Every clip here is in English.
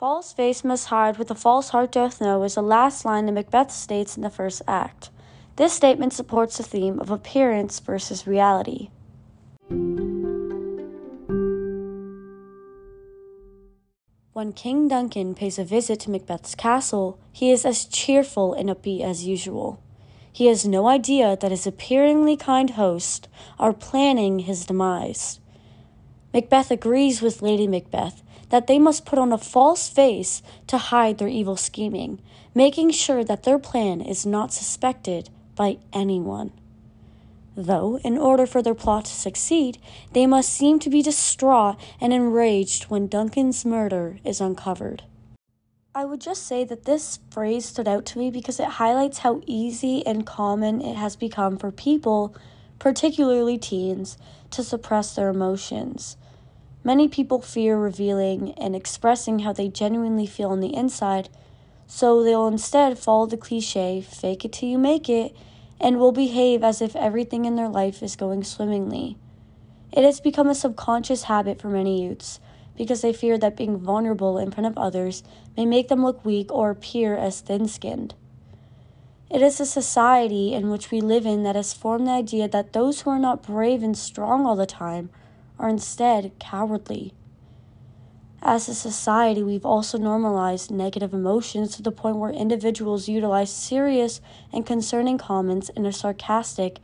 False face must hide what the false heart doth know is the last line that Macbeth states in the first act. This statement supports the theme of appearance versus reality. When King Duncan pays a visit to Macbeth's castle, he is as cheerful and upbeat as usual. He has no idea that his appearingly kind hosts are planning his demise. Macbeth agrees with Lady Macbeth that they must put on a false face to hide their evil scheming, making sure that their plan is not suspected by anyone. Though, in order for their plot to succeed, they must seem to be distraught and enraged when Duncan's murder is uncovered. I would just say that this phrase stood out to me because it highlights how easy and common it has become for people, particularly teens, to suppress their emotions. Many people fear revealing and expressing how they genuinely feel on the inside, so they'll instead follow the cliche fake it till you make it and will behave as if everything in their life is going swimmingly. It has become a subconscious habit for many youths because they fear that being vulnerable in front of others may make them look weak or appear as thin skinned. It is a society in which we live in that has formed the idea that those who are not brave and strong all the time are instead cowardly. As a society, we've also normalized negative emotions to the point where individuals utilize serious and concerning comments in a sarcastic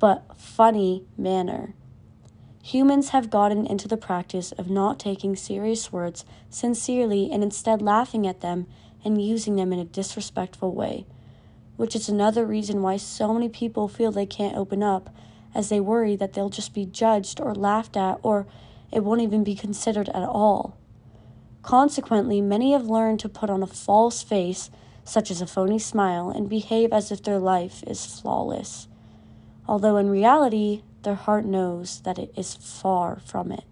but funny manner. Humans have gotten into the practice of not taking serious words sincerely and instead laughing at them and using them in a disrespectful way, which is another reason why so many people feel they can't open up as they worry that they'll just be judged or laughed at or it won't even be considered at all. Consequently, many have learned to put on a false face, such as a phony smile, and behave as if their life is flawless, although in reality, their heart knows that it is far from it.